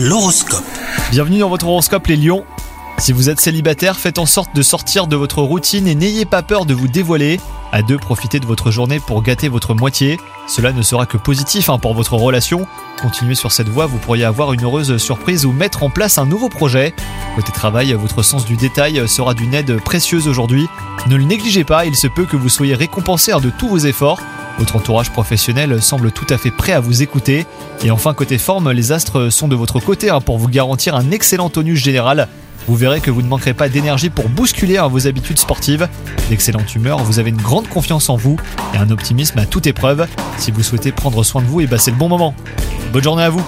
L'horoscope. Bienvenue dans votre horoscope les lions. Si vous êtes célibataire, faites en sorte de sortir de votre routine et n'ayez pas peur de vous dévoiler. À deux, profitez de votre journée pour gâter votre moitié. Cela ne sera que positif hein, pour votre relation. Continuez sur cette voie, vous pourriez avoir une heureuse surprise ou mettre en place un nouveau projet. Côté travail, votre sens du détail sera d'une aide précieuse aujourd'hui. Ne le négligez pas, il se peut que vous soyez récompensé hein, de tous vos efforts. Votre entourage professionnel semble tout à fait prêt à vous écouter. Et enfin, côté forme, les astres sont de votre côté hein, pour vous garantir un excellent tonus général. Vous verrez que vous ne manquerez pas d'énergie pour bousculer hein, vos habitudes sportives. D'excellente humeur, vous avez une grande confiance en vous et un optimisme à toute épreuve. Si vous souhaitez prendre soin de vous, et bah c'est le bon moment. Bonne journée à vous